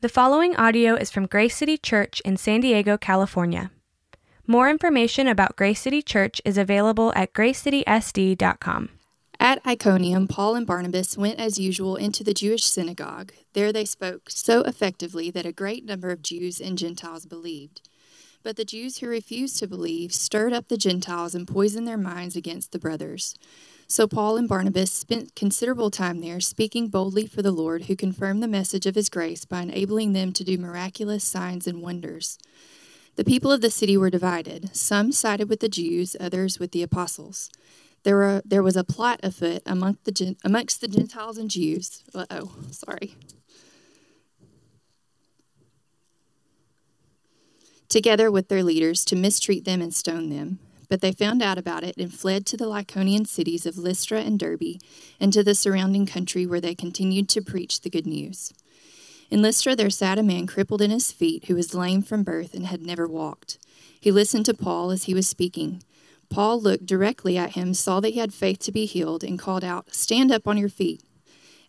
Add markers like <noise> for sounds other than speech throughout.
The following audio is from Grace City Church in San Diego, California. More information about Grace City Church is available at gracecitysd.com. At Iconium, Paul and Barnabas went as usual into the Jewish synagogue. There they spoke so effectively that a great number of Jews and Gentiles believed. But the Jews who refused to believe stirred up the Gentiles and poisoned their minds against the brothers. So Paul and Barnabas spent considerable time there, speaking boldly for the Lord, who confirmed the message of his grace by enabling them to do miraculous signs and wonders. The people of the city were divided. Some sided with the Jews, others with the apostles. There, were, there was a plot afoot amongst the, amongst the Gentiles and Jews. Uh oh, sorry. Together with their leaders to mistreat them and stone them. But they found out about it and fled to the Lycaonian cities of Lystra and Derbe and to the surrounding country where they continued to preach the good news. In Lystra there sat a man crippled in his feet who was lame from birth and had never walked. He listened to Paul as he was speaking. Paul looked directly at him, saw that he had faith to be healed, and called out, Stand up on your feet.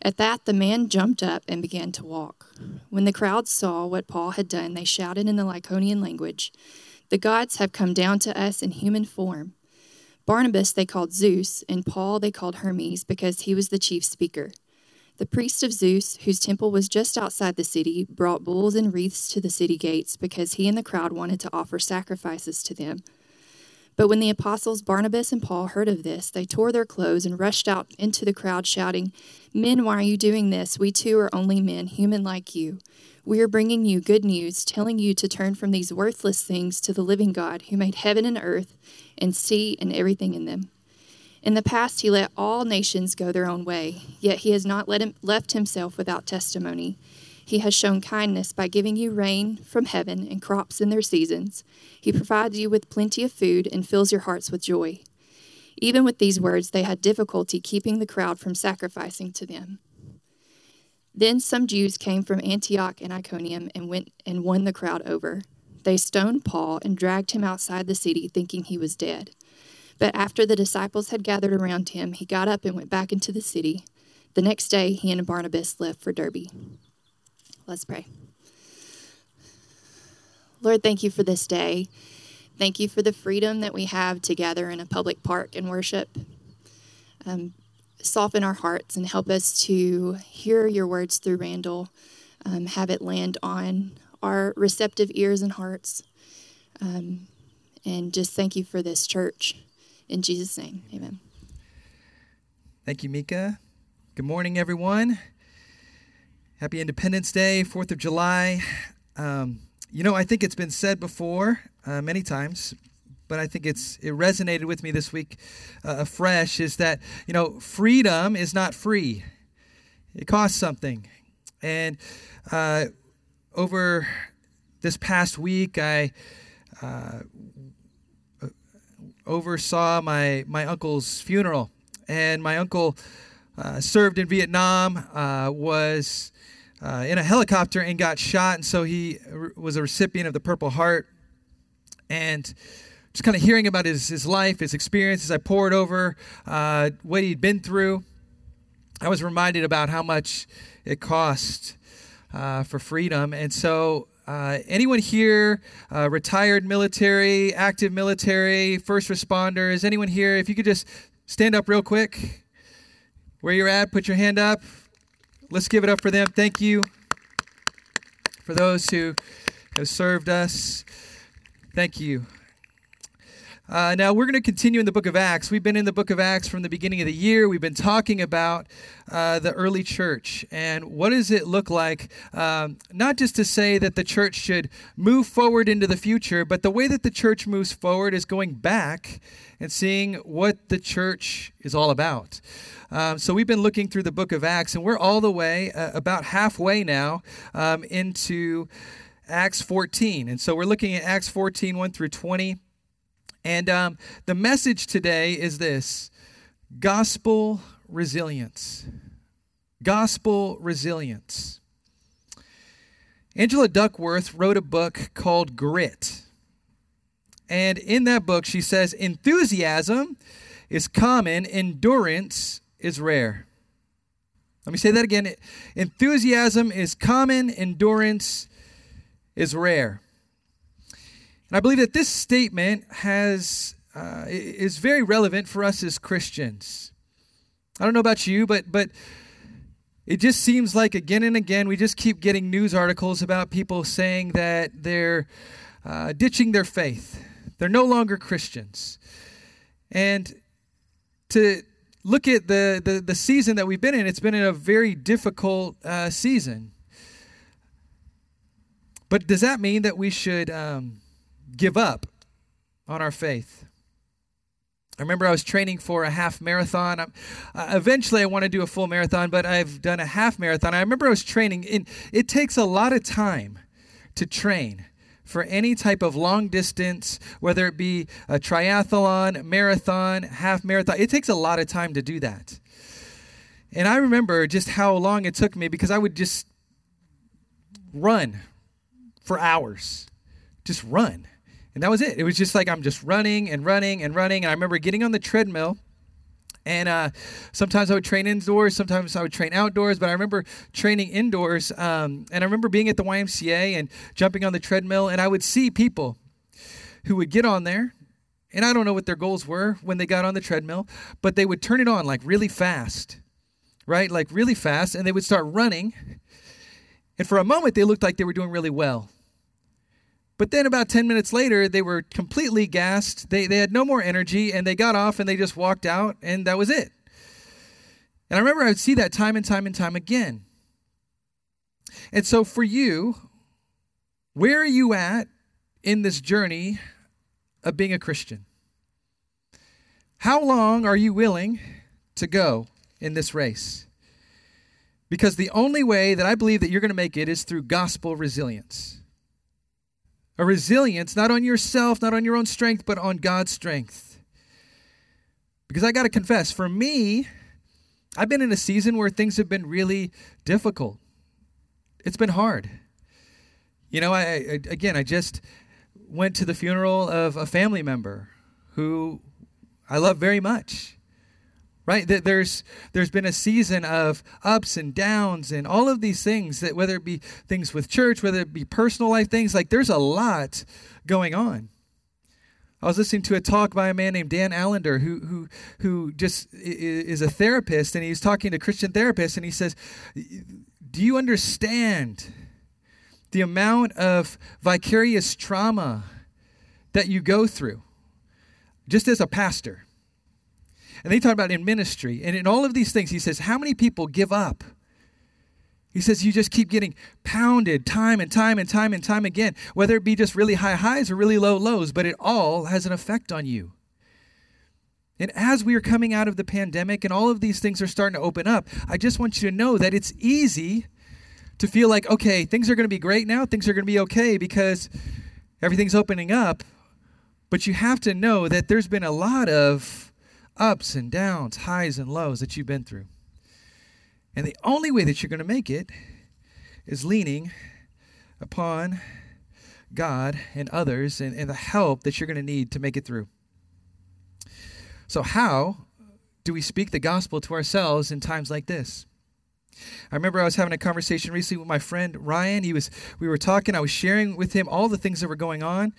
At that, the man jumped up and began to walk. When the crowd saw what Paul had done, they shouted in the Lycaonian language, the gods have come down to us in human form. Barnabas they called Zeus, and Paul they called Hermes because he was the chief speaker. The priest of Zeus, whose temple was just outside the city, brought bulls and wreaths to the city gates because he and the crowd wanted to offer sacrifices to them. But when the apostles Barnabas and Paul heard of this, they tore their clothes and rushed out into the crowd, shouting, Men, why are you doing this? We too are only men, human like you. We are bringing you good news, telling you to turn from these worthless things to the living God who made heaven and earth and sea and everything in them. In the past, he let all nations go their own way, yet he has not him, left himself without testimony. He has shown kindness by giving you rain from heaven and crops in their seasons. He provides you with plenty of food and fills your hearts with joy. Even with these words, they had difficulty keeping the crowd from sacrificing to them. Then some Jews came from Antioch and Iconium and went and won the crowd over. They stoned Paul and dragged him outside the city, thinking he was dead. But after the disciples had gathered around him, he got up and went back into the city. The next day, he and Barnabas left for Derbe. Let's pray. Lord, thank you for this day. Thank you for the freedom that we have to gather in a public park and worship. Um, soften our hearts and help us to hear your words through Randall, um, have it land on our receptive ears and hearts. Um, and just thank you for this church. In Jesus' name, amen. Thank you, Mika. Good morning, everyone. Happy Independence Day, 4th of July. Um, you know, I think it's been said before uh, many times, but I think it's it resonated with me this week uh, afresh is that you know freedom is not free; it costs something. And uh, over this past week, I uh, oversaw my my uncle's funeral, and my uncle uh, served in Vietnam, uh, in a helicopter and got shot, and so he was a recipient of the Purple Heart, and just kind of hearing about his, his life, his experiences. I poured over uh, what he'd been through. I was reminded about how much it cost uh, for freedom. And so, uh, anyone here, uh, retired military, active military, first responders, anyone here, if you could just stand up real quick where you're at, put your hand up. Let's give it up for them. Thank you for those who have served us. Thank you. Uh, now, we're going to continue in the book of Acts. We've been in the book of Acts from the beginning of the year. We've been talking about uh, the early church and what does it look like, um, not just to say that the church should move forward into the future, but the way that the church moves forward is going back and seeing what the church is all about. Um, so we've been looking through the book of Acts, and we're all the way, uh, about halfway now, um, into Acts 14. And so we're looking at Acts 14, 1 through 20. And um, the message today is this gospel resilience. Gospel resilience. Angela Duckworth wrote a book called Grit. And in that book, she says enthusiasm is common, endurance is rare. Let me say that again. Enthusiasm is common, endurance is rare. And I believe that this statement has uh, is very relevant for us as Christians. I don't know about you, but but it just seems like again and again we just keep getting news articles about people saying that they're uh, ditching their faith. They're no longer Christians. And to look at the, the, the season that we've been in, it's been in a very difficult uh, season. But does that mean that we should um, give up on our faith? I remember I was training for a half marathon. Uh, eventually, I want to do a full marathon, but I've done a half marathon. I remember I was training, and it takes a lot of time to train for any type of long distance, whether it be a triathlon, marathon, half marathon. It takes a lot of time to do that. And I remember just how long it took me because I would just run for hours, just run. And that was it. It was just like I'm just running and running and running. And I remember getting on the treadmill. And uh, sometimes I would train indoors, sometimes I would train outdoors. But I remember training indoors, um, and I remember being at the YMCA and jumping on the treadmill, and I would see people who would get on there, and I don't know what their goals were when they got on the treadmill, but they would turn it on like really fast, right? Like really fast, and they would start running. And for a moment, they looked like they were doing really well. But then about 10 minutes later, they were completely gassed. They, they had no more energy and they got off and they just walked out and that was it. And I remember I would see that time and time and time again. And so for you, where are you at in this journey of being a Christian? How long are you willing to go in this race? Because the only way that I believe that you're going to make it is through gospel resilience a resilience not on yourself, not on your own strength, but on God's strength. Because I got to confess, for me, I've been in a season where things have been really difficult. It's been hard. You know, I, I again, I just went to the funeral of a family member who I love very much right? There's there's been a season of ups and downs and all of these things that whether it be things with church whether it be personal life things like there's a lot going on. I was listening to a talk by a man named Dan Allender who who who just is a therapist and he's talking to Christian therapists and he says do you understand the amount of vicarious trauma that you go through? Just as a pastor and they talk about in ministry and in all of these things, he says, How many people give up? He says, You just keep getting pounded time and time and time and time again, whether it be just really high highs or really low lows, but it all has an effect on you. And as we are coming out of the pandemic and all of these things are starting to open up, I just want you to know that it's easy to feel like, okay, things are going to be great now, things are going to be okay because everything's opening up. But you have to know that there's been a lot of ups and downs, highs and lows that you've been through. And the only way that you're going to make it is leaning upon God and others and, and the help that you're going to need to make it through. So, how do we speak the gospel to ourselves in times like this? I remember I was having a conversation recently with my friend Ryan. He was we were talking, I was sharing with him all the things that were going on.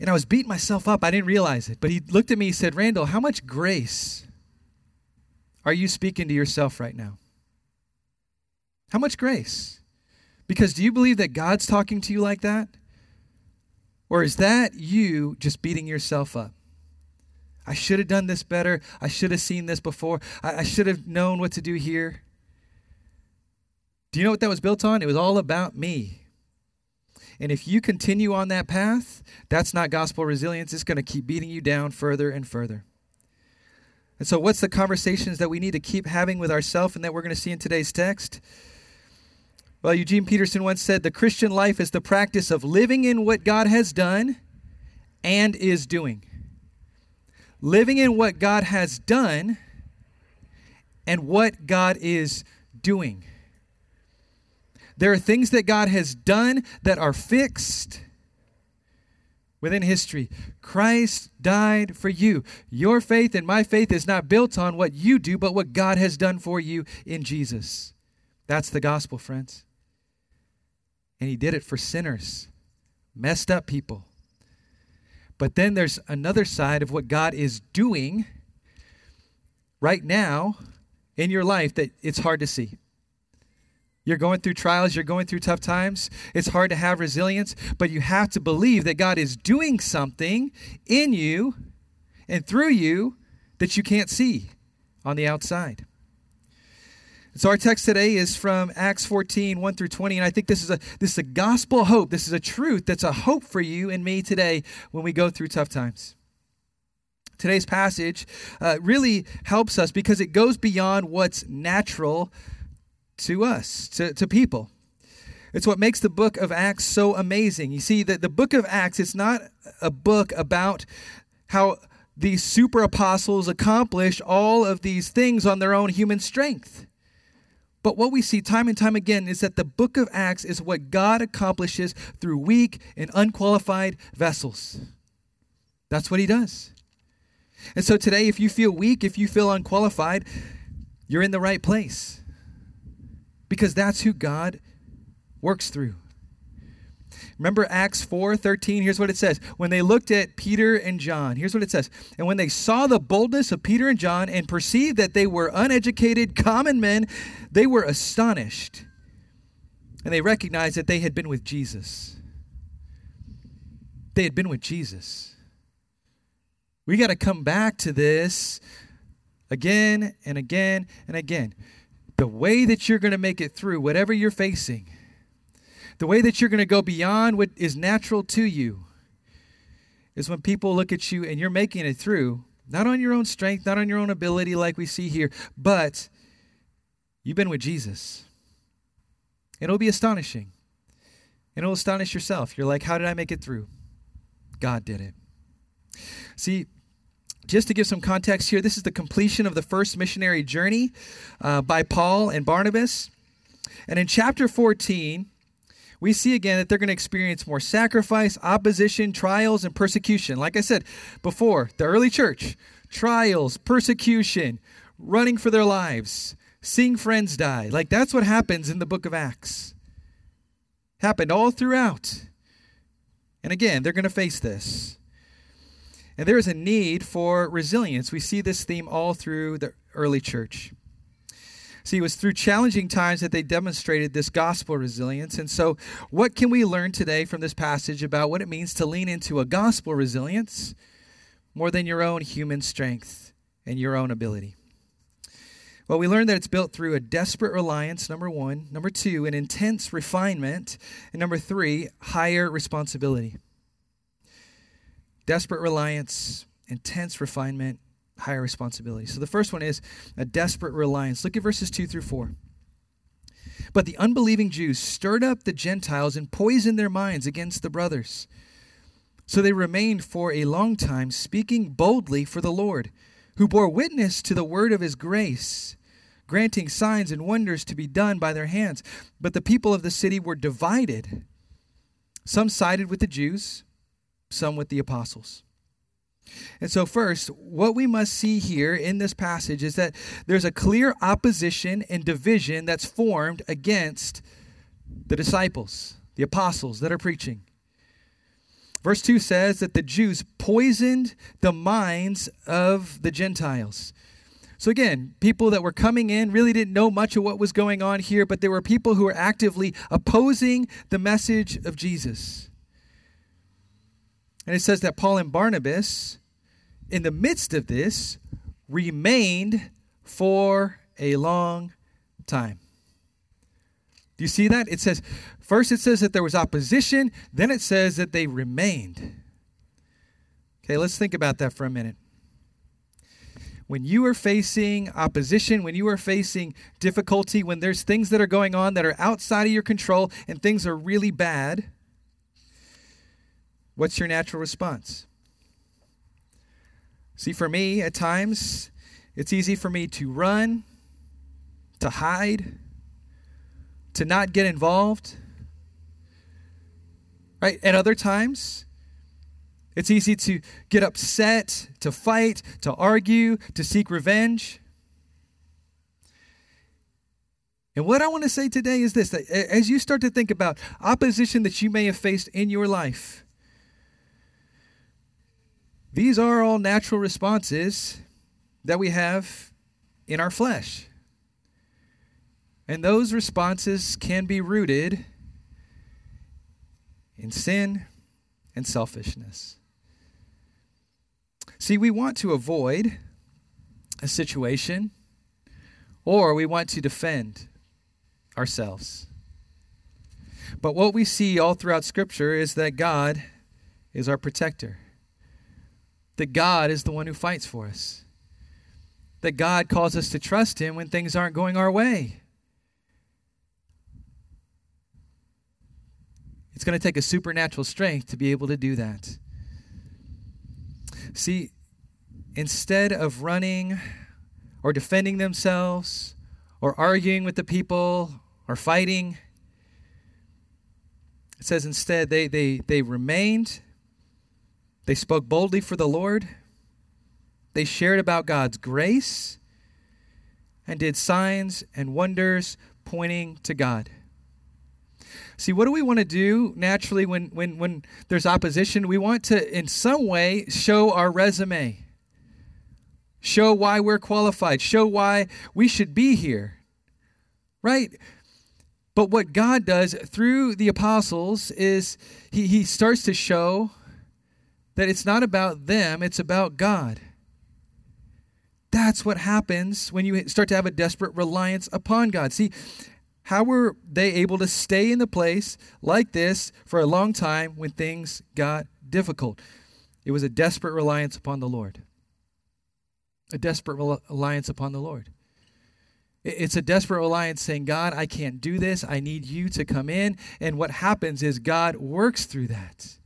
And I was beating myself up. I didn't realize it. But he looked at me, he said, Randall, how much grace are you speaking to yourself right now? How much grace? Because do you believe that God's talking to you like that? Or is that you just beating yourself up? I should have done this better. I should have seen this before. I, I should have known what to do here. Do you know what that was built on? It was all about me. And if you continue on that path, that's not gospel resilience. It's going to keep beating you down further and further. And so, what's the conversations that we need to keep having with ourselves and that we're going to see in today's text? Well, Eugene Peterson once said the Christian life is the practice of living in what God has done and is doing. Living in what God has done and what God is doing. There are things that God has done that are fixed, within history. Christ died for you. Your faith and my faith is not built on what you do, but what God has done for you in Jesus. That's the gospel, friends. And He did it for sinners, messed up people. But then there's another side of what God is doing right now in your life that it's hard to see. You're going through trials, you're going through tough times. It's hard to have resilience, but you have to believe that God is doing something in you and through you that you can't see on the outside. So our text today is from Acts 14, 1 through 20, and I think this is a this is a gospel hope. This is a truth that's a hope for you and me today when we go through tough times. Today's passage uh, really helps us because it goes beyond what's natural to us, to, to people. It's what makes the book of Acts so amazing. You see, that the book of Acts is not a book about how these super apostles accomplished all of these things on their own human strength. But what we see time and time again is that the book of Acts is what God accomplishes through weak and unqualified vessels. That's what he does. And so today, if you feel weak, if you feel unqualified, you're in the right place because that's who God works through. Remember Acts 4 13? Here's what it says. When they looked at Peter and John, here's what it says. And when they saw the boldness of Peter and John and perceived that they were uneducated, common men, they were astonished. And they recognized that they had been with Jesus. They had been with Jesus. We got to come back to this again and again and again the way that you're going to make it through whatever you're facing, the way that you're going to go beyond what is natural to you, is when people look at you and you're making it through, not on your own strength, not on your own ability like we see here, but you've been with Jesus. It'll be astonishing. And it'll astonish yourself. You're like, how did I make it through? God did it. See, just to give some context here, this is the completion of the first missionary journey uh, by Paul and Barnabas. And in chapter 14, we see again that they're going to experience more sacrifice, opposition, trials, and persecution. Like I said before, the early church, trials, persecution, running for their lives, seeing friends die. Like that's what happens in the book of Acts. Happened all throughout. And again, they're going to face this. And there is a need for resilience. We see this theme all through the early church. See, it was through challenging times that they demonstrated this gospel resilience. And so, what can we learn today from this passage about what it means to lean into a gospel resilience more than your own human strength and your own ability? Well, we learned that it's built through a desperate reliance, number one. Number two, an intense refinement. And number three, higher responsibility desperate reliance, intense refinement, higher responsibility. So the first one is a desperate reliance. Look at verses 2 through 4. But the unbelieving Jews stirred up the Gentiles and poisoned their minds against the brothers. So they remained for a long time, speaking boldly for the Lord, who bore witness to the word of his grace, granting signs and wonders to be done by their hands. But the people of the city were divided. Some sided with the Jews some with the apostles. And so, first, what we must see here in this passage is that there's a clear opposition and division that's formed against the disciples, the apostles that are preaching. Verse 2 says that the Jews poisoned the minds of the Gentiles. So, again, people that were coming in really didn't know much of what was going on here, but there were people who were actively opposing the message of Jesus. And it says that Paul and Barnabas, in the midst of this, remained for a long time. Do you see that? It says, first it says that there was opposition, then it says that they remained. Okay, let's think about that for a minute. When you are facing opposition, when you are facing difficulty, when there's things that are going on that are outside of your control and things are really bad, What's your natural response? See, for me, at times, it's easy for me to run, to hide, to not get involved. Right? At other times, It's easy to get upset, to fight, to argue, to seek revenge. And what I want to say today is this that as you start to think about opposition that you may have faced in your life, these are all natural responses that we have in our flesh. And those responses can be rooted in sin and selfishness. See, we want to avoid a situation or we want to defend ourselves. But what we see all throughout Scripture is that God is our protector, that God is the one who fights for us, that God calls us to trust Him when things aren't going our way. It's going to take a supernatural strength to be able to do that. See, instead of running or defending themselves or arguing with the people or fighting, it says instead they, they, they remained, they spoke boldly for the Lord, they shared about God's grace, and did signs and wonders pointing to God. See, what do we want to do naturally when, when, when there's opposition? We want to, in some way, show our resume, show why we're qualified, show why we should be here, right? But what God does through the apostles is he, he starts to show that it's not about them, it's about God. That's what happens when you start to have a desperate reliance upon God. See, how were they able to stay in the place like this for a long time when things got difficult? It was a desperate reliance upon the Lord. A desperate reliance upon the Lord. It's a desperate reliance saying, God, I can't do this. I need you to come in. And what happens is God works through that.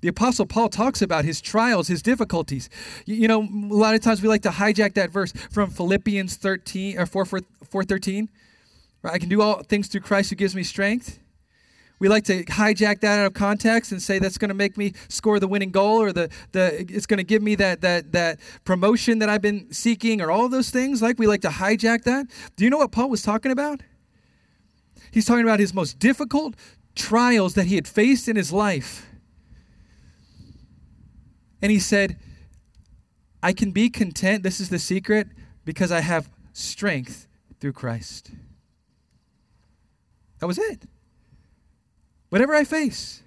The Apostle Paul talks about his trials, his difficulties. You, know, a lot of times we like to hijack that verse from Philippians 13 or 4, 4, 4 13 Right? I can do all things through Christ who gives me strength. We like to hijack that out of context and say that's going to make me score the winning goal or the, the it's going to give me that that that promotion that I've been seeking or all those things. Like we like to hijack that. Do you know what Paul was talking about? He's talking about his most difficult trials that he had faced in his life. And he said, I can be content, this is the secret, because I have strength through Christ. That was it. Whatever I face,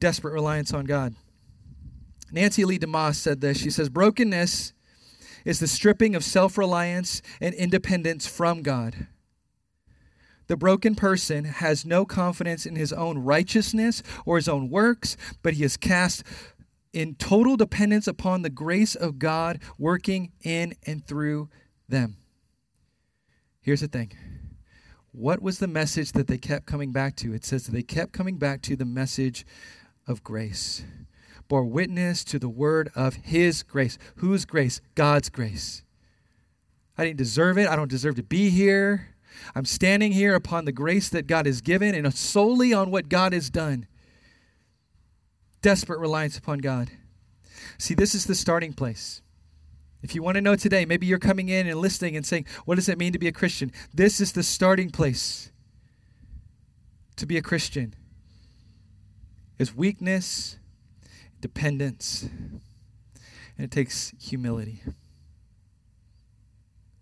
desperate reliance on God. Nancy Lee DeMoss said this. She says, Brokenness is the stripping of self reliance and independence from God. The broken person has no confidence in his own righteousness or his own works, but he is cast in total dependence upon the grace of God working in and through them. Here's the thing what was the message that they kept coming back to? It says that they kept coming back to the message of grace, bore witness to the word of His grace. Whose grace? God's grace. I didn't deserve it. I don't deserve to be here. I'm standing here upon the grace that God has given and solely on what God has done. Desperate reliance upon God. See, this is the starting place. If you want to know today, maybe you're coming in and listening and saying, What does it mean to be a Christian? This is the starting place to be a Christian is weakness, dependence, and it takes humility.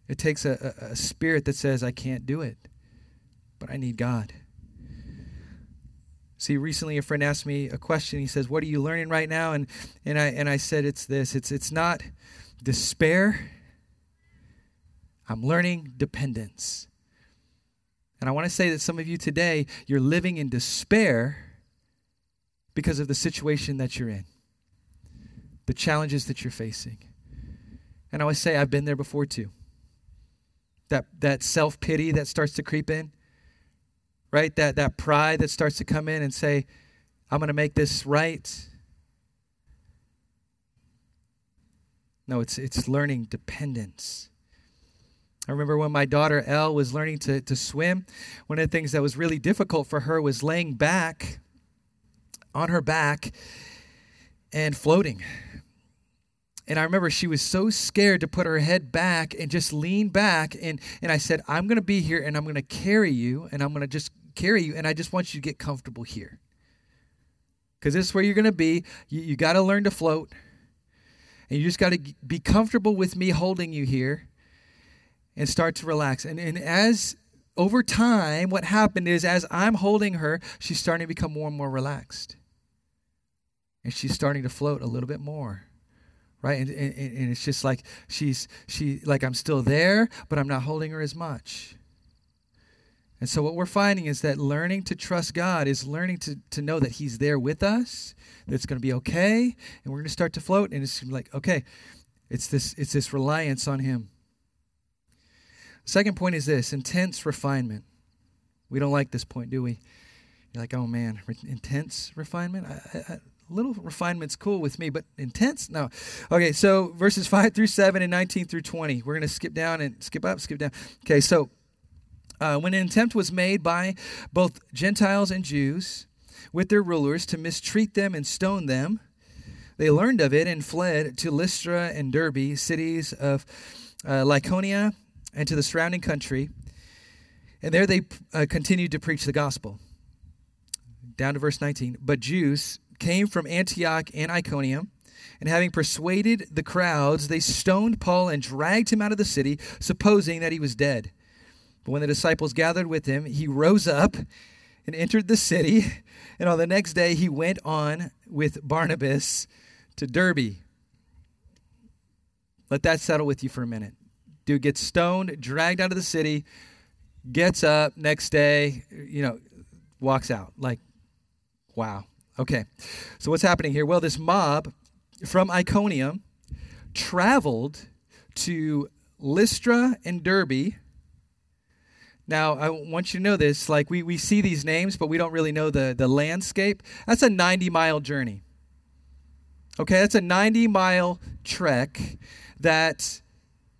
It takes a, a, a, spirit that says, I can't do it, but I need God. See, recently a friend asked me a question. He says, What are you learning right now? And, and, I, and I said, It's this. It's, it's not despair. I'm learning dependence. And I want to say that some of you today, you're living in despair because of the situation that you're in, the challenges that you're facing. And I always say, I've been there before too. That, that self pity that starts to creep in, right? That, that pride that starts to come in and say, I'm going to make this right. No, it's, it's learning dependence. I remember when my daughter Elle was learning to, to swim, one of the things that was really difficult for her was laying back on her back and floating. And I remember she was so scared to put her head back and just lean back. And, and I said, I'm going to be here and I'm going to carry you and I'm going to just carry you. And I just want you to get comfortable here. Because this is where you're going to be. You, you got to learn to float. And you just got to be comfortable with me holding you here and start to relax. And, and as over time, what happened is as I'm holding her, she's starting to become more and more relaxed. And she's starting to float a little bit more right? And, and, and, it's just like she's she like i'm still there but i'm not holding her as much. And so what we're finding is that learning to trust god is learning to, to know that he's there with us that it's going to be okay and we're going to start to float and it's like okay it's this it's this reliance on him. Second point is this intense refinement. We don't like this point do we? You're like oh man intense refinement? I, I, little refinement's cool with me, but intense? No. Okay, so verses 5 through 7 and 19 through 20. We're going to skip down and skip up, skip down. Okay, so uh, when an attempt was made by both Gentiles and Jews with their rulers to mistreat them and stone them, they learned of it and fled to Lystra and Derbe, cities of uh, Lycaonia, and to the surrounding country. And there they uh, continued to preach the gospel. Down to verse 19. But Jews came from Antioch and Iconium. And having persuaded the crowds, they stoned Paul and dragged him out of the city, supposing that he was dead. But when the disciples gathered with him, he rose up and entered the city. And on the next day, he went on with Barnabas to Derbe. Let that settle with you for a minute. Dude gets stoned, dragged out of the city, gets up next day, you know, walks out. Like, wow. Okay, so what's happening here? Well, this mob from Iconium traveled to Lystra and Derbe. Now, I want you to know this. Like, we, we see these names, but we don't really know the, the landscape. That's a 90 mile journey. Okay, that's a 90 mile trek that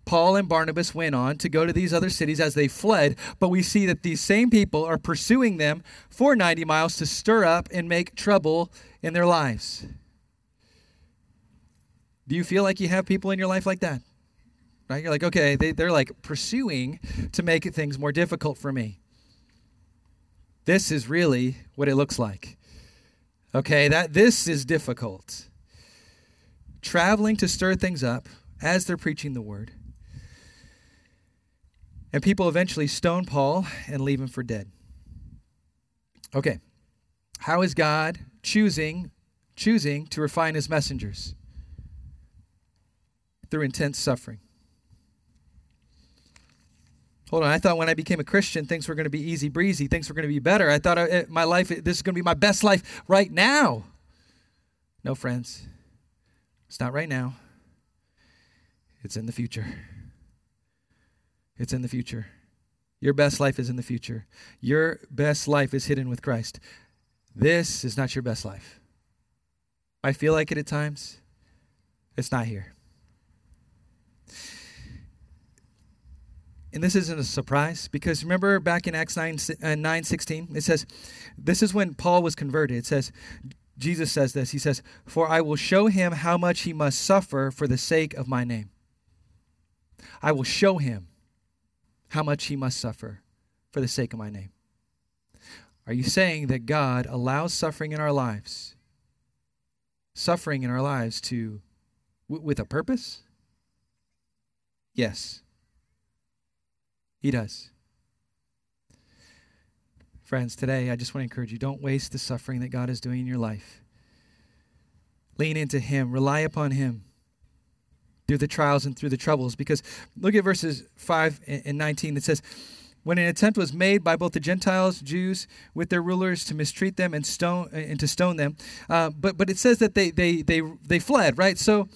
Paul and Barnabas went on to go to these other cities as they fled, but we see that these same people are pursuing them for 90 miles to stir up and make trouble in their lives. Do you feel like you have people in your life like that? Right? You're like, okay, they, they're like pursuing to make things more difficult for me. This is really what it looks like. Okay, that this is difficult. Traveling to stir things up as they're preaching the word. And people eventually stone Paul and leave him for dead. Okay. How is God choosing choosing to refine his messengers? Through intense suffering. Hold on, I thought when I became a Christian, things were going to be easy breezy. Things were going to be better. I thought I, uh, my life, this is going to be my best life right now. No, friends. It's not right now, it's in the future. It's in the future. Your best life is in the future. Your best life is hidden with Christ. This is not your best life. I feel like it at times. It's not here. And this isn't a surprise because remember back in Acts 9, uh, 9 16, it says, This is when Paul was converted. It says, Jesus says this. He says, For I will show him how much he must suffer for the sake of my name. I will show him how much he must suffer for the sake of my name. Are you saying that God allows suffering in our lives, suffering in our lives to w- with a purpose? Yes. He does. Friends, today I just want to encourage you don't waste the suffering that God is doing in your life. Lean into Him, rely upon Him through the trials and through the troubles. Because look at verses 5 and 19. It says, when an attempt was made by both the Gentiles, Jews, with their rulers to mistreat them and stone and to stone them, uh, but but it says that they they they they fled, right? So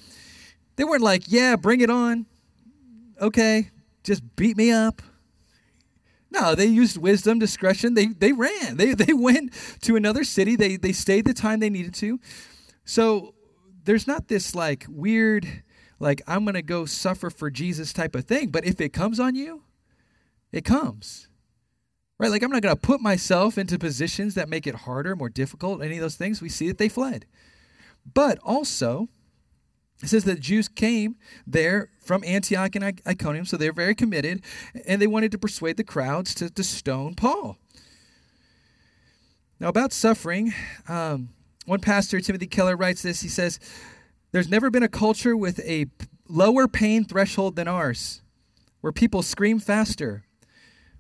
they weren't like, yeah, bring it on, okay, just beat me up. No, they used wisdom, discretion. They they ran. They they <laughs> went to another city. They they stayed the time they needed to. So there's not this like weird like I'm going to go suffer for Jesus type of thing. But if it comes on you, it comes. Right? Like, I'm not going to put myself into positions that make it harder, more difficult, any of those things. We see that they fled. But also, it says that Jews came there from Antioch and Iconium, so they're very committed, and they wanted to persuade the crowds to, to stone Paul. Now, about suffering, um, one pastor, Timothy Keller, writes this. He says, There's never been a culture with a lower pain threshold than ours, where people scream faster,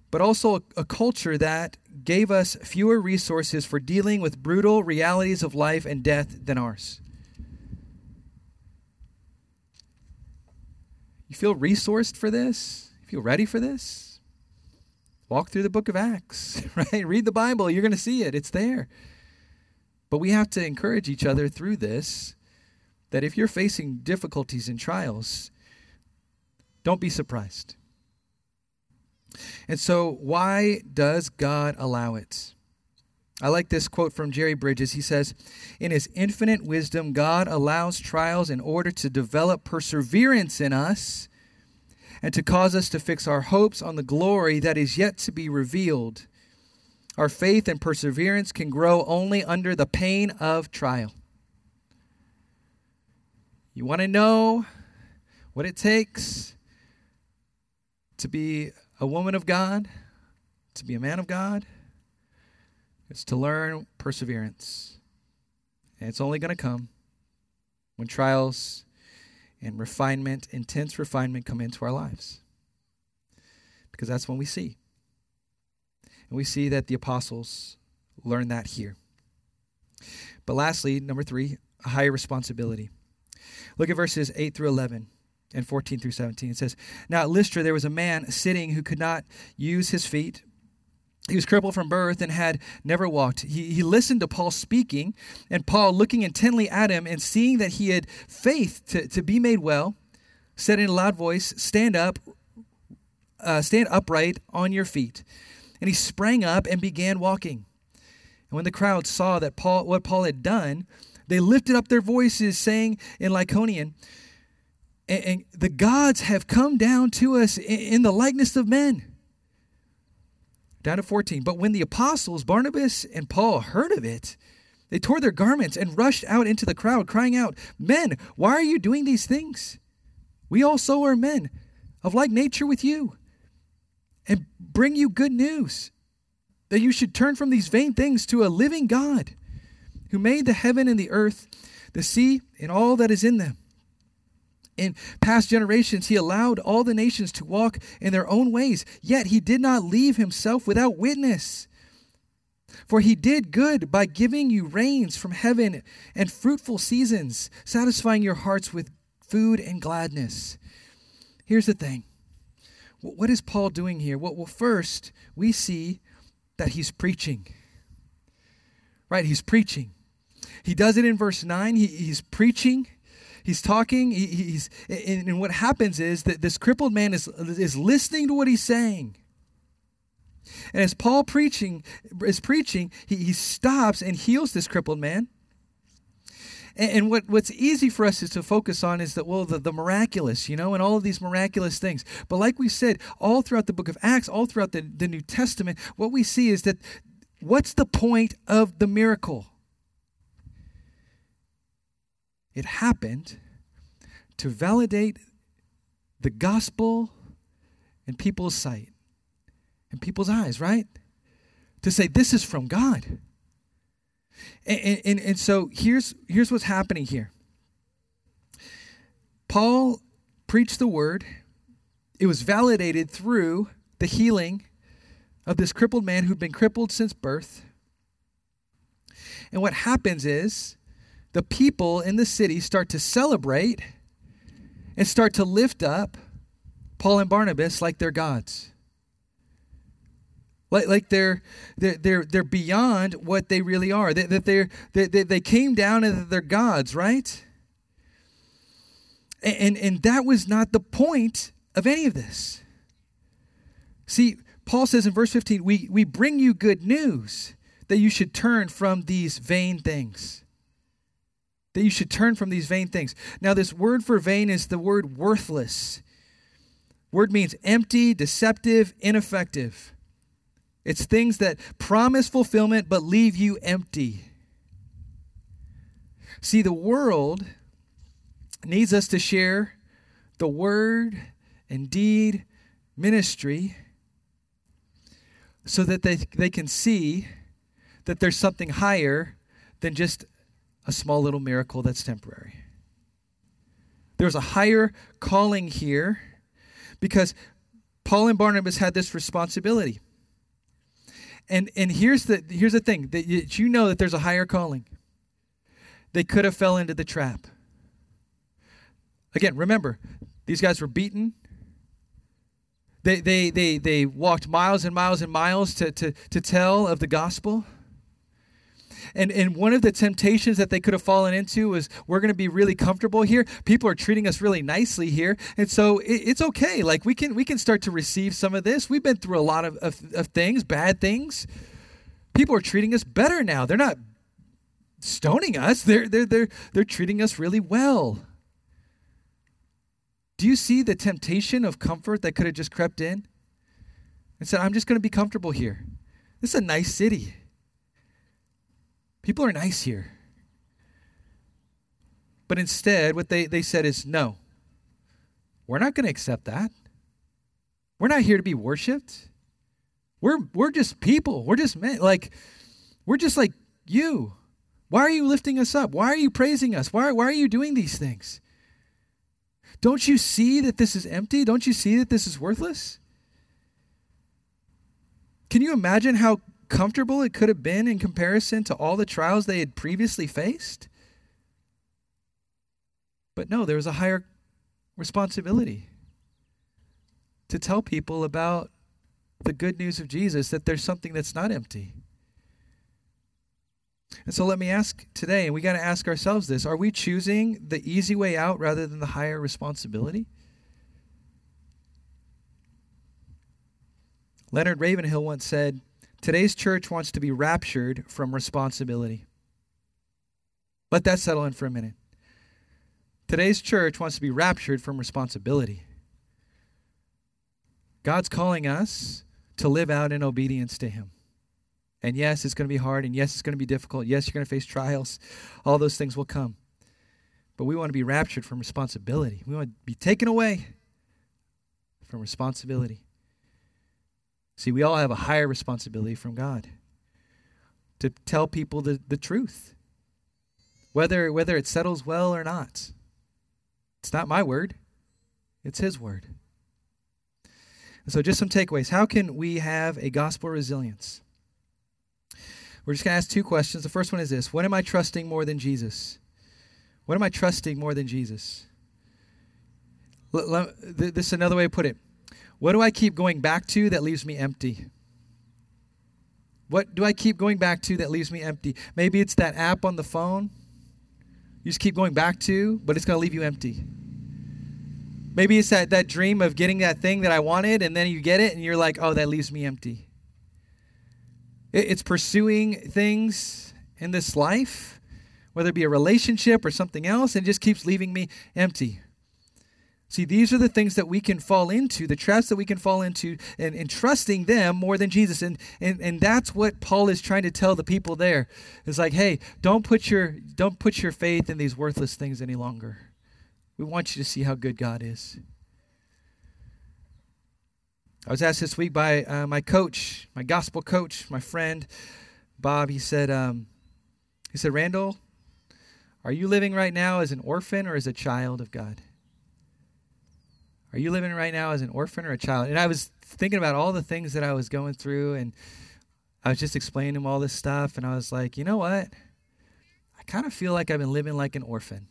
but also a, culture that gave us fewer resources for dealing with brutal realities of life and death than ours. You feel resourced for this? You feel ready for this? Walk through the book of Acts, <laughs> right? Read the Bible. You're going to see it. It's there. But we have to encourage each other through this that if you're facing difficulties and trials, don't be surprised. And so, why does God allow it? I like this quote from Jerry Bridges. He says, In his infinite wisdom, God allows trials in order to develop perseverance in us and to cause us to fix our hopes on the glory that is yet to be revealed. Our faith and perseverance can grow only under the pain of trial. You want to know what it takes to be a woman of God, to be a man of God? It's to learn perseverance. And it's only going to come when trials and refinement, intense refinement, come into our lives. Because that's when we see. And we see that the apostles learned that here. But lastly, number three, a higher responsibility. Look at verses 8 through 11 and 14 through 17. It says, Now at Lystra there was a man sitting who could not use his feet he was crippled from birth and had never walked. He, he listened to Paul speaking, and Paul, looking intently at him and seeing that he had faith to, to be made well, said in a loud voice, Stand up, uh, stand upright on your feet. And he sprang up and began walking. And when the crowd saw that Paul, what Paul had done, they lifted up their voices, saying in Lycaonian, and, and the gods have come down to us in, in the likeness of men. Down to 14. But when the apostles, Barnabas and Paul, heard of it, they tore their garments and rushed out into the crowd, crying out, Men, why are you doing these things? We also are men of like nature with you, and bring you good news that you should turn from these vain things to a living God who made the heaven and the earth, the sea, and all that is in them in past generations, he allowed all the nations to walk in their own ways, yet he did not leave himself without witness. For he did good by giving you rains from heaven and fruitful seasons, satisfying your hearts with food and gladness. Here's the thing what is Paul doing here? Well, first, we see that he's preaching. Right? He's preaching. He does it in verse 9. He, he's preaching. He's talking. He, he's and, and, what happens is that this crippled man is is listening to what he's saying. And as paul preaching is preaching he, he stops and heals this crippled man. And, what, what's easy for us is to focus on is that well the, the miraculous you know and all of these miraculous things. But like we said all throughout the book of acts all throughout the, the new testament what we see is that what's the point of the miracle it happened to validate the gospel in people's sight, in people's eyes, right? To say this is from God. And, and, and so here's, here's what's happening here Paul preached the word, it was validated through the healing of this crippled man who'd been crippled since birth. And what happens is the people in the city start to celebrate and start to lift up Paul and Barnabas like they're gods. Like, like they're, they're, they're, they're beyond what they really are. That, that they're, they, they came down and they're gods, right? And, and, and that was not the point of any of this. See, Paul says in verse 15, we, we bring you good news that you should turn from these vain things that you should turn from these vain things. Now, this word for vain is the word worthless. Word means empty, deceptive, ineffective. It's things that promise fulfillment but leave you empty. See, the world needs us to share the word and deed ministry so that they, they can see that there's something higher than just a small little miracle that's temporary. There's a higher calling here because Paul and Barnabas had this responsibility. And and here's the here's the thing that you, know that there's a higher calling. They could have fell into the trap. Again, remember, these guys were beaten. They they they they walked miles and miles and miles to to to tell of the gospel. And, and one of the temptations that they could have fallen into was we're going to be really comfortable here. People are treating us really nicely here. And so it, it's okay. Like we can, we can start to receive some of this. We've been through a lot of, of, of things, bad things. People are treating us better now. They're not stoning us. They're, they're, they're, they're treating us really well. Do you see the temptation of comfort that could have just crept in and said, I'm just going to be comfortable here? This is a nice city. People are nice here. But instead, what they, they said is, no, we're not going to accept that. We're not here to be worshiped. We're, we're just people. We're just men. Like, we're just like you. Why are you lifting us up? Why are you praising us? Why, why are you doing these things? Don't you see that this is empty? Don't you see that this is worthless? Can you imagine how comfortable it could have been in comparison to all the trials they had previously faced. But no, there was a higher responsibility to tell people about the good news of Jesus that there's something that's not empty. And so let me ask today, and we got to ask ourselves this are we choosing the easy way out rather than the higher responsibility? Leonard Ravenhill once said, Today's church wants to be raptured from responsibility. Let that settle in for a minute. Today's church wants to be raptured from responsibility. God's calling us to live out in obedience to Him. And yes, it's going to be hard, and yes, it's going to be difficult. Yes, you're going to face trials. All those things will come. But we want to be raptured from responsibility. We want to be taken away from responsibility. See, we all have a higher responsibility from God to tell people the, the truth, whether, whether it settles well or not. It's not my word, it's His word. And so, just some takeaways. How can we have a gospel resilience? We're just going to ask two questions. The first one is this What am I trusting more than Jesus? What am I trusting more than Jesus? This is another way to put it. What do I keep going back to that leaves me empty? What do I keep going back to that leaves me empty? Maybe it's that app on the phone you just keep going back to, but it's going to leave you empty. Maybe it's that, that dream of getting that thing that I wanted, and then you get it, and you're like, oh, that leaves me empty. It, it's pursuing things in this life, whether it be a relationship or something else, and it just keeps leaving me empty. See, these are the things that we can fall into, the traps that we can fall into, and, and trusting them more than Jesus. And, and and that's what Paul is trying to tell the people there. It's like, hey, don't put your don't put your faith in these worthless things any longer. We want you to see how good God is. I was asked this week by uh, my coach, my gospel coach, my friend Bob. He said, um, he said, Randall, are you living right now as an orphan or as a child of God? Are you living right now as an orphan or a child? And I was thinking about all the things that I was going through, and I was just explaining him all this stuff, and I was like, you know what? I kind of feel like I've been living like an orphan.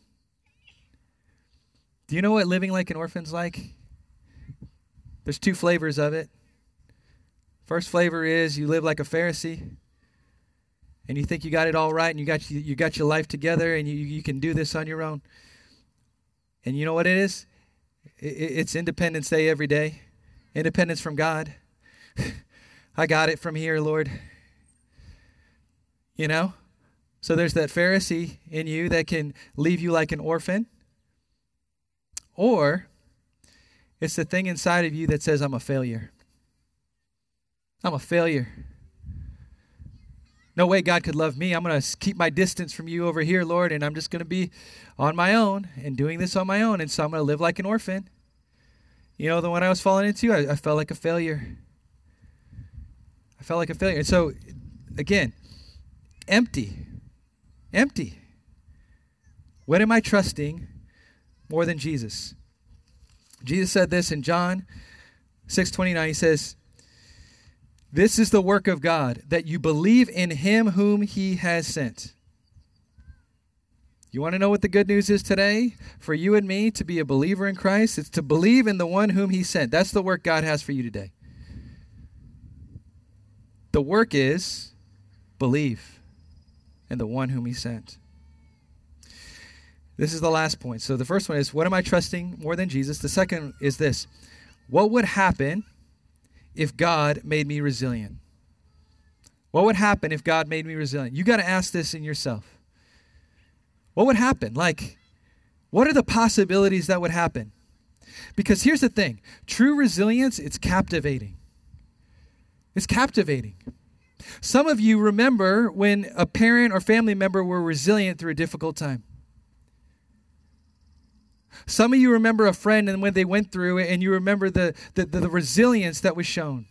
Do you know what living like an orphan's like? There's two flavors of it. First flavor is you live like a Pharisee and you think you got it all right and you got you, you got your life together and you, you can do this on your own. And you know what it is? It's Independence Day every day. Independence from God. <laughs> I got it from here, Lord. You know? So there's that Pharisee in you that can leave you like an orphan. Or it's the thing inside of you that says, I'm a failure. I'm a failure. No way God could love me. I'm going to keep my distance from you over here, Lord, and I'm just going to be on my own and doing this on my own. And so I'm going to live like an orphan. You know, the one I was falling into, I, I felt like a failure. I felt like a failure. And so, again, empty. Empty. What am I trusting more than Jesus? Jesus said this in John 6:29. He says, "This is the work of God, that you believe in him whom he has sent." You want to know what the good news is today? For you and me to be a believer in Christ, it's to believe in the one whom he sent. That's the work God has for you today. The work is believe in the one whom he sent. This is the last point. So the first one is what am I trusting more than Jesus? The second is this what would happen if God made me resilient? What would happen if God made me resilient? You got to ask this in yourself. What would happen? Like, what are the possibilities that would happen? Because here's the thing true resilience, it's captivating. It's captivating. Some of you remember when a parent or family member were resilient through a difficult time. Some of you remember a friend and when they went through it, and you remember the, the, the, the resilience that was shown.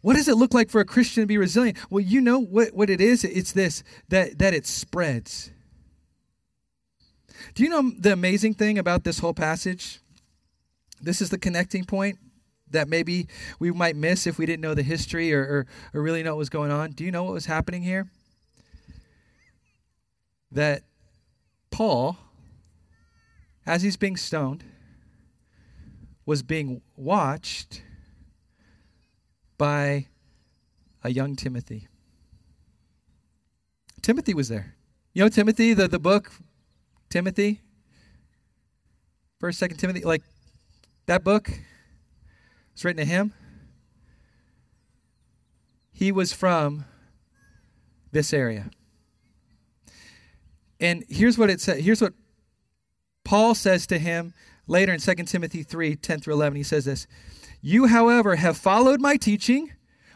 What does it look like for a Christian to be resilient? Well, you know what, what it is? It's this that, that it spreads. Do you know the amazing thing about this whole passage? This is the connecting point that maybe we might miss if we didn't know the history or, or, or really know what was going on. Do you know what was happening here? That Paul, as he's being stoned, was being watched by a young Timothy. Timothy was there. You know Timothy, the, the book, Timothy? First, second Timothy, like that book? It's written to him. He was from this area. And here's what it says. Here's what Paul says to him later in 2 Timothy 3 10 through 11. He says this You, however, have followed my teaching,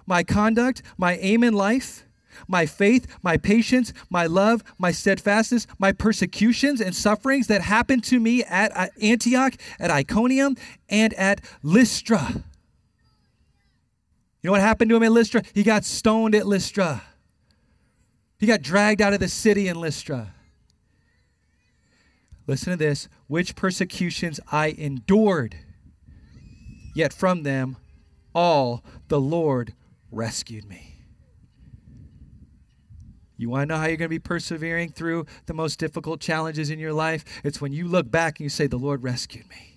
my conduct, my aim in life, my faith, my patience, my love, my steadfastness, my persecutions and sufferings that happened to me at uh, Antioch, at Iconium, and at Lystra. You know what happened to him at Lystra? He got stoned at Lystra. He got dragged out of the city in Lystra. Listen to this which persecutions I endured, yet from them all the Lord rescued me. You want to know how you're going to be persevering through the most difficult challenges in your life? It's when you look back and you say, The Lord rescued me.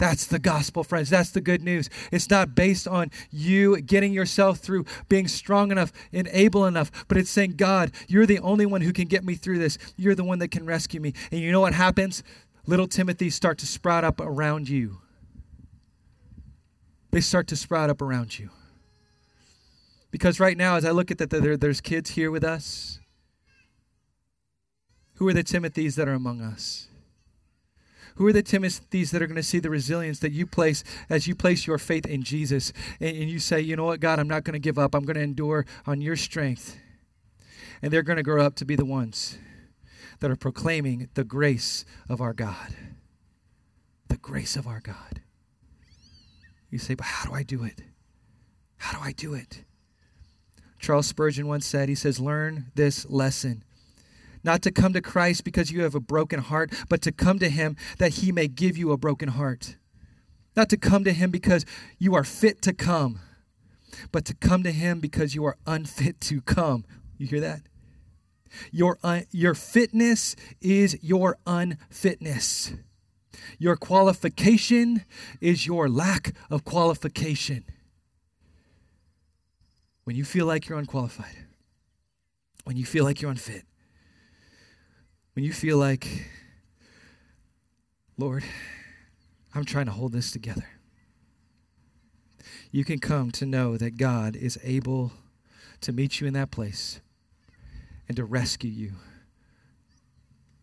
That's the gospel, friends. That's the good news. It's not based on you getting yourself through being strong enough and able enough, but it's saying, God, you're the only one who can get me through this. You're the one that can rescue me. And you know what happens? Little Timothy start to sprout up around you. They start to sprout up around you. Because right now, as I look at that, there, there's kids here with us. Who are the Timothys that are among us? Who are the Timothys that are going to see the resilience that you place as you place your faith in Jesus and, and you say, you know what, God, I'm not going to give up. I'm going to endure on your strength. And they're going to grow up to be the ones that are proclaiming the grace of our God. The grace of our God. You say, but how do I do it? How do I do it? Charles Spurgeon once said, he says, learn this lesson not to come to Christ because you have a broken heart, but to come to Him that He may give you a broken heart. Not to come to Him because you are fit to come, but to come to Him because you are unfit to come. You hear that? Your, un- your fitness is your unfitness. Your qualification is your lack of qualification. When you feel like you're unqualified, when you feel like you're unfit, when you feel like, Lord, I'm trying to hold this together, you can come to know that God is able to meet you in that place and to rescue you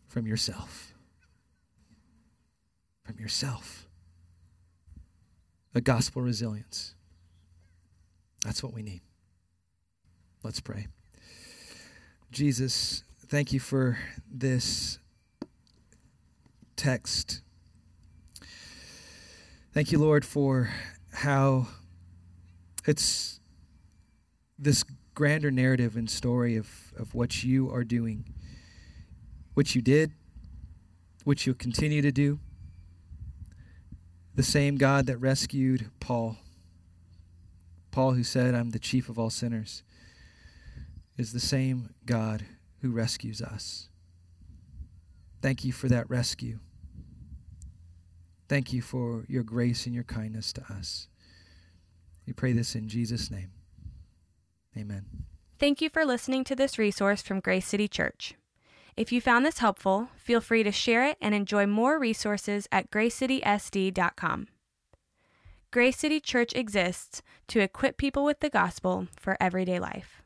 from yourself. From yourself. a gospel resilience. That's what we need. Let's pray. Jesus, thank you for this text. Thank you, Lord, for how it's this grander narrative and story of, of what you are doing, what you did, what you'll continue to do. The same God that rescued Paul, Paul who said, I'm the chief of all sinners, is the same God who rescues us. Thank you for that rescue. Thank you for your grace and your kindness to us. We pray this in Jesus' name. Amen. Thank you for listening to this resource from Grace City Church. If you found this helpful, feel free to share it and enjoy more resources at gracecitysd.com. Grace City Church exists to equip people with the gospel for everyday life.